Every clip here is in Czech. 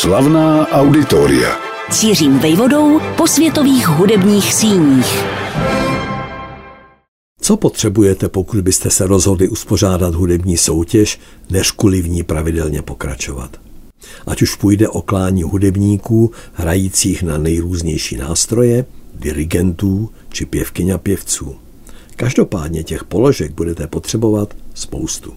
Slavná auditoria. Cířím vejvodou po světových hudebních síních. Co potřebujete, pokud byste se rozhodli uspořádat hudební soutěž, než kvůli v ní pravidelně pokračovat? Ať už půjde o klání hudebníků, hrajících na nejrůznější nástroje, dirigentů či pěvkyň a pěvců. Každopádně těch položek budete potřebovat spoustu.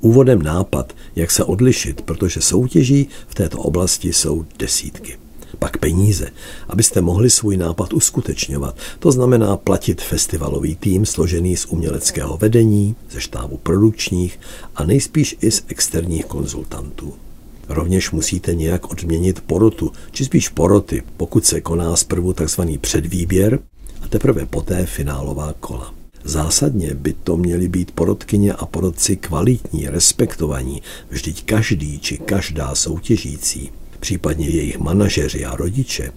Úvodem nápad, jak se odlišit, protože soutěží v této oblasti jsou desítky. Pak peníze, abyste mohli svůj nápad uskutečňovat. To znamená platit festivalový tým složený z uměleckého vedení, ze štábu produkčních a nejspíš i z externích konzultantů. Rovněž musíte nějak odměnit porotu, či spíš poroty, pokud se koná zprvu tzv. předvýběr a teprve poté finálová kola. Zásadně by to měly být porodkyně a porodci kvalitní, respektovaní, vždyť každý či každá soutěžící, případně jejich manažeři a rodiče,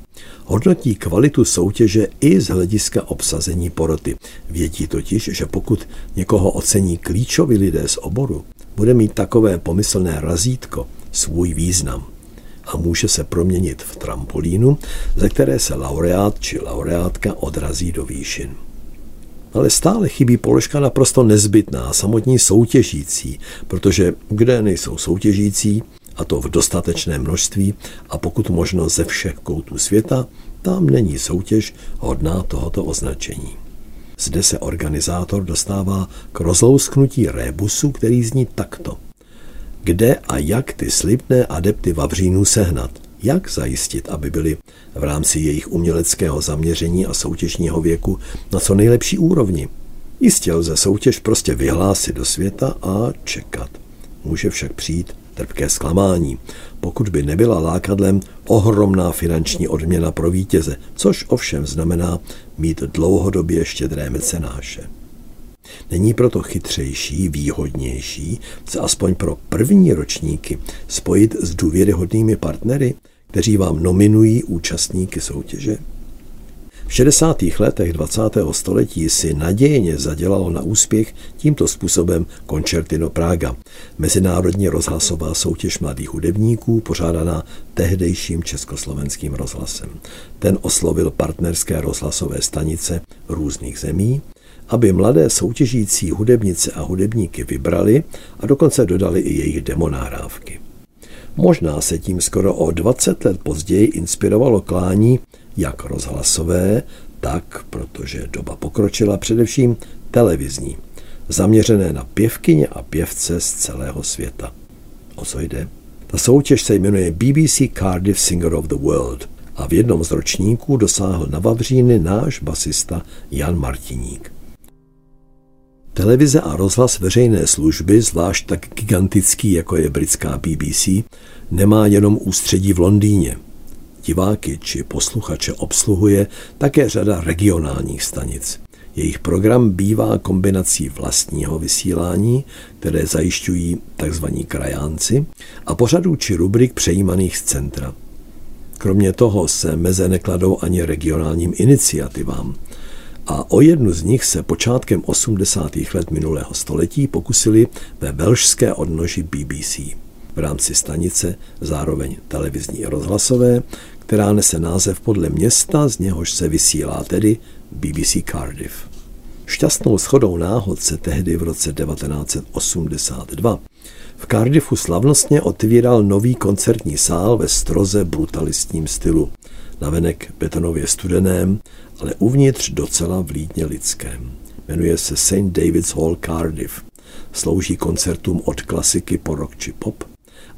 hodnotí kvalitu soutěže i z hlediska obsazení poroty. Vědí totiž, že pokud někoho ocení klíčoví lidé z oboru, bude mít takové pomyslné razítko svůj význam a může se proměnit v trampolínu, ze které se laureát či laureátka odrazí do výšin ale stále chybí položka naprosto nezbytná, samotní soutěžící, protože kde nejsou soutěžící, a to v dostatečné množství a pokud možno ze všech koutů světa, tam není soutěž hodná tohoto označení. Zde se organizátor dostává k rozlousknutí rébusu, který zní takto. Kde a jak ty slibné adepty Vavřínů sehnat? Jak zajistit, aby byli v rámci jejich uměleckého zaměření a soutěžního věku na co nejlepší úrovni. Jistě lze soutěž prostě vyhlásit do světa a čekat. Může však přijít trpké zklamání, pokud by nebyla lákadlem ohromná finanční odměna pro vítěze, což ovšem znamená mít dlouhodobě štědré mecenáše. Není proto chytřejší, výhodnější se aspoň pro první ročníky spojit s důvěryhodnými partnery, kteří vám nominují účastníky soutěže? V 60. letech 20. století si nadějně zadělalo na úspěch tímto způsobem Concertino Praga, mezinárodní rozhlasová soutěž mladých hudebníků, pořádaná tehdejším československým rozhlasem. Ten oslovil partnerské rozhlasové stanice různých zemí, aby mladé soutěžící hudebnice a hudebníky vybrali a dokonce dodali i jejich demonáhrávky. Možná se tím skoro o 20 let později inspirovalo klání jak rozhlasové, tak, protože doba pokročila, především televizní, zaměřené na pěvkyně a pěvce z celého světa. O co jde? Ta soutěž se jmenuje BBC Cardiff Singer of the World a v jednom z ročníků dosáhl na Vavříny náš basista Jan Martiník. Televize a rozhlas veřejné služby, zvlášť tak gigantický, jako je britská BBC, nemá jenom ústředí v Londýně. Diváky či posluchače obsluhuje také řada regionálních stanic. Jejich program bývá kombinací vlastního vysílání, které zajišťují tzv. krajánci, a pořadů či rubrik přejímaných z centra. Kromě toho se meze nekladou ani regionálním iniciativám – a o jednu z nich se počátkem 80. let minulého století pokusili ve velšské odnoži BBC v rámci stanice, zároveň televizní i rozhlasové, která nese název podle města, z něhož se vysílá, tedy BBC Cardiff. Šťastnou schodou náhod se tehdy v roce 1982 v Cardiffu slavnostně otvíral nový koncertní sál ve stroze brutalistním stylu. Navenek betonově studeném, ale uvnitř docela vlídně lidském. Jmenuje se St. David's Hall Cardiff. Slouží koncertům od klasiky po rock či pop,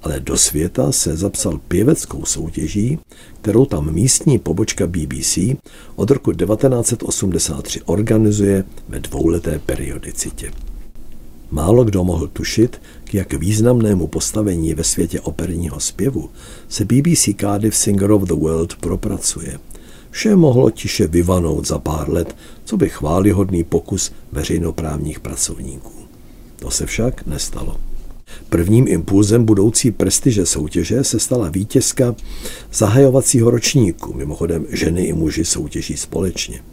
ale do světa se zapsal pěveckou soutěží, kterou tam místní pobočka BBC od roku 1983 organizuje ve dvouleté periodicitě. Málo kdo mohl tušit, k jak významnému postavení ve světě operního zpěvu se BBC Cardiff Singer of the World propracuje – Vše mohlo tiše vyvanout za pár let, co by chválihodný pokus veřejnoprávních pracovníků. To se však nestalo. Prvním impulzem budoucí prestiže soutěže se stala vítězka zahajovacího ročníku, mimochodem ženy i muži soutěží společně.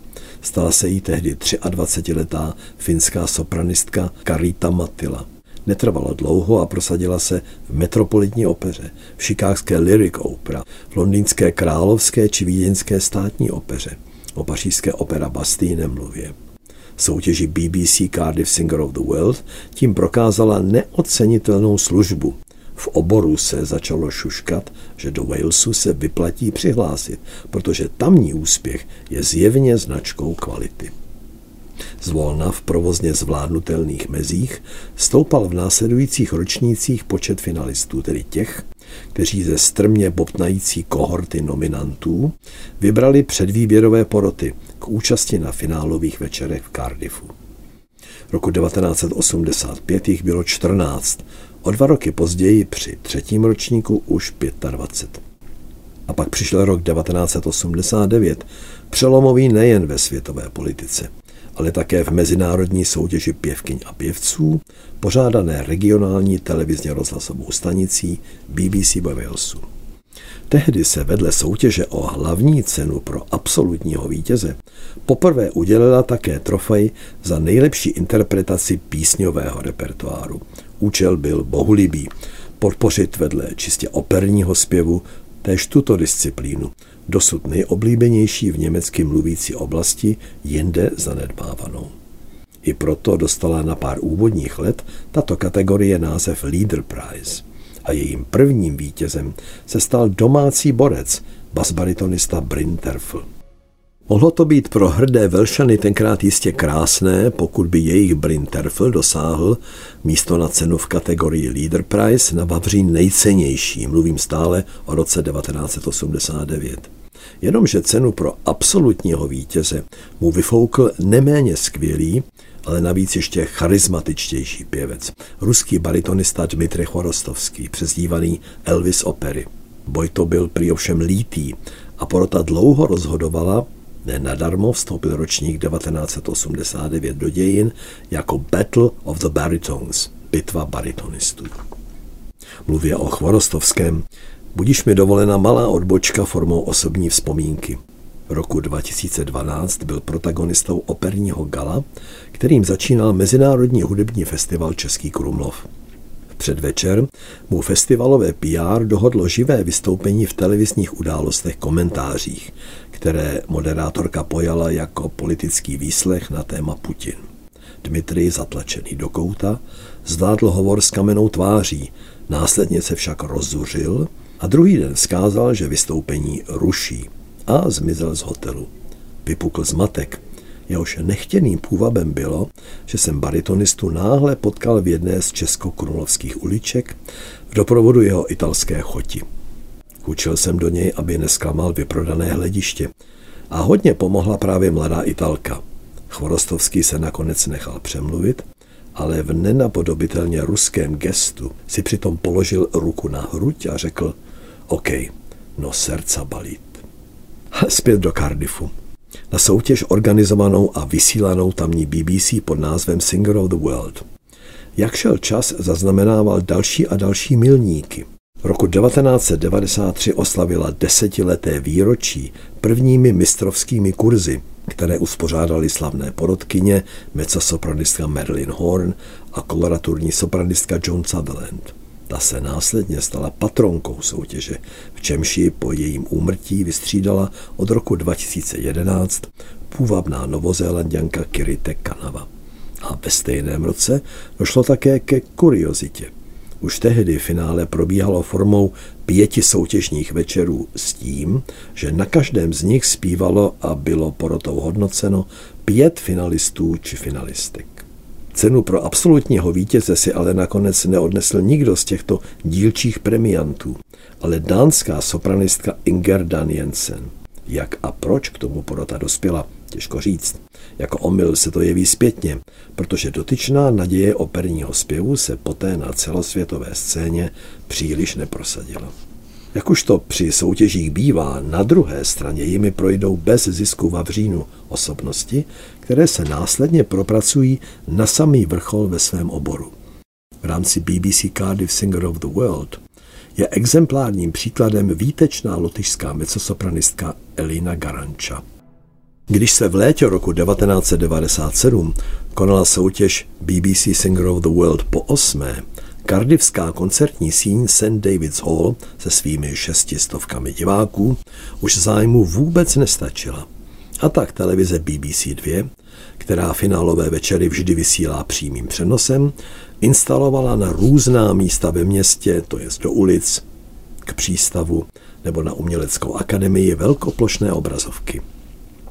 Stala se jí tehdy 23-letá finská sopranistka Karita Matila. Netrvala dlouho a prosadila se v metropolitní opeře, v šikákské Lyric Opera, v londýnské královské či vídeňské státní opeře. O pařížské opera Bastille nemluvě. Soutěži BBC Cardiff Singer of the World tím prokázala neocenitelnou službu. V oboru se začalo šuškat, že do Walesu se vyplatí přihlásit, protože tamní úspěch je zjevně značkou kvality. Zvolna v provozně zvládnutelných mezích stoupal v následujících ročnících počet finalistů, tedy těch, kteří ze strmě bobtnající kohorty nominantů vybrali předvýběrové poroty k účasti na finálových večerech v Cardiffu. Roku 1985 jich bylo 14, o dva roky později při třetím ročníku už 25. A pak přišel rok 1989, přelomový nejen ve světové politice ale také v mezinárodní soutěži pěvkyň a pěvců, pořádané regionální televizně rozhlasovou stanicí BBC Walesu. Tehdy se vedle soutěže o hlavní cenu pro absolutního vítěze poprvé udělila také trofej za nejlepší interpretaci písňového repertoáru. Účel byl bohulibý, podpořit vedle čistě operního zpěvu též tuto disciplínu, dosud nejoblíbenější v německy mluvící oblasti, jinde zanedbávanou. I proto dostala na pár úvodních let tato kategorie název Leader Prize a jejím prvním vítězem se stal domácí borec, basbaritonista Bryn Terfl. Mohlo to být pro hrdé Velšany tenkrát jistě krásné, pokud by jejich Brinterfel dosáhl místo na cenu v kategorii Leader Prize na Vavřín nejcennější, mluvím stále o roce 1989. Jenomže cenu pro absolutního vítěze mu vyfoukl neméně skvělý, ale navíc ještě charismatičtější pěvec, ruský baritonista Dmitry Chorostovský, přezdívaný Elvis Opery. Boj to byl prý ovšem lítý a porota dlouho rozhodovala, Nenadarmo vstoupil ročník 1989 do dějin jako Battle of the Baritones, bitva baritonistů. Mluvě o Chvorostovském, budíš mi dovolena malá odbočka formou osobní vzpomínky. V roku 2012 byl protagonistou operního gala, kterým začínal Mezinárodní hudební festival Český Krumlov. V předvečer mu festivalové PR dohodlo živé vystoupení v televizních událostech komentářích, které moderátorka pojala jako politický výslech na téma Putin. Dmitrij, zatlačený do kouta, zvládl hovor s kamenou tváří, následně se však rozzuřil a druhý den vzkázal, že vystoupení ruší a zmizel z hotelu. Vypukl zmatek. Jehož nechtěným půvabem bylo, že jsem baritonistu náhle potkal v jedné z česko-krumlovských uliček v doprovodu jeho italské choti. Hučil jsem do něj, aby nesklamal vyprodané hlediště. A hodně pomohla právě mladá Italka. Chvorostovský se nakonec nechal přemluvit, ale v nenapodobitelně ruském gestu si přitom položil ruku na hruď a řekl OK, no srdca balit. Zpět do Cardiffu. Na soutěž organizovanou a vysílanou tamní BBC pod názvem Singer of the World. Jak šel čas, zaznamenával další a další milníky. Roku 1993 oslavila desetileté výročí prvními mistrovskými kurzy, které uspořádali slavné porodkyně, mezzosopranistka Marilyn Horn a koloraturní sopranistka Joan Sutherland. Ta se následně stala patronkou soutěže, v čemž ji po jejím úmrtí vystřídala od roku 2011 půvabná novozélanděnka Kirite Kanava. A ve stejném roce došlo také ke kuriozitě – už tehdy finále probíhalo formou pěti soutěžních večerů s tím, že na každém z nich zpívalo a bylo porotou hodnoceno pět finalistů či finalistek. Cenu pro absolutního vítěze si ale nakonec neodnesl nikdo z těchto dílčích premiantů, ale dánská sopranistka Inger Dan Jensen. Jak a proč k tomu porota dospěla, těžko říct. Jako omyl se to jeví zpětně, protože dotyčná naděje operního zpěvu se poté na celosvětové scéně příliš neprosadila. Jak už to při soutěžích bývá, na druhé straně jimi projdou bez zisku vavřínu osobnosti, které se následně propracují na samý vrchol ve svém oboru. V rámci BBC Cardiff Singer of the World je exemplárním příkladem výtečná lotyšská mezzosopranistka Elina Garanča. Když se v létě roku 1997 konala soutěž BBC Singer of the World po osmé, Cardiffská koncertní síň St. David's Hall se svými šestistovkami diváků už zájmu vůbec nestačila. A tak televize BBC 2, která finálové večery vždy vysílá přímým přenosem, instalovala na různá místa ve městě, to je do ulic, k přístavu nebo na uměleckou akademii velkoplošné obrazovky.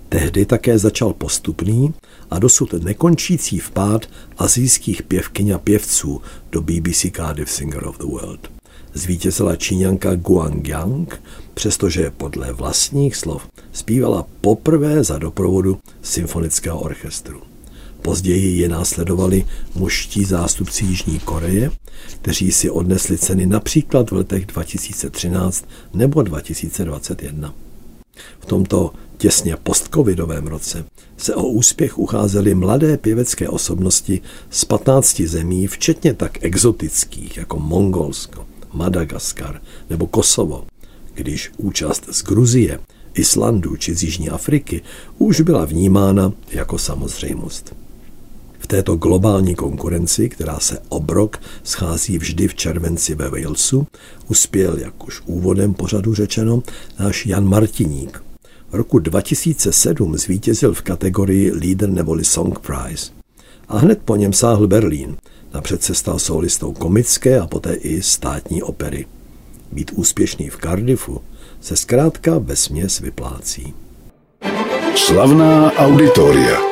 Tehdy také začal postupný a dosud nekončící vpád azijských pěvkyň a pěvců do BBC Cardiff Singer of the World. Zvítězila číňanka Guang Yang, přestože podle vlastních slov zpívala poprvé za doprovodu symfonického orchestru. Později je následovali muští zástupci Jižní Koreje, kteří si odnesli ceny například v letech 2013 nebo 2021. V tomto těsně postcovidovém roce se o úspěch ucházely mladé pěvecké osobnosti z 15 zemí, včetně tak exotických jako Mongolsko, Madagaskar nebo Kosovo, když účast z Gruzie, Islandu či z Jižní Afriky už byla vnímána jako samozřejmost. V této globální konkurenci, která se obrok schází vždy v červenci ve Walesu, uspěl, jak už úvodem pořadu řečeno, náš Jan Martiník, roku 2007 zvítězil v kategorii Leader neboli Song Prize. A hned po něm sáhl Berlín. Napřed se stal soulistou komické a poté i státní opery. Být úspěšný v Cardiffu se zkrátka bez směs vyplácí. Slavná auditoria.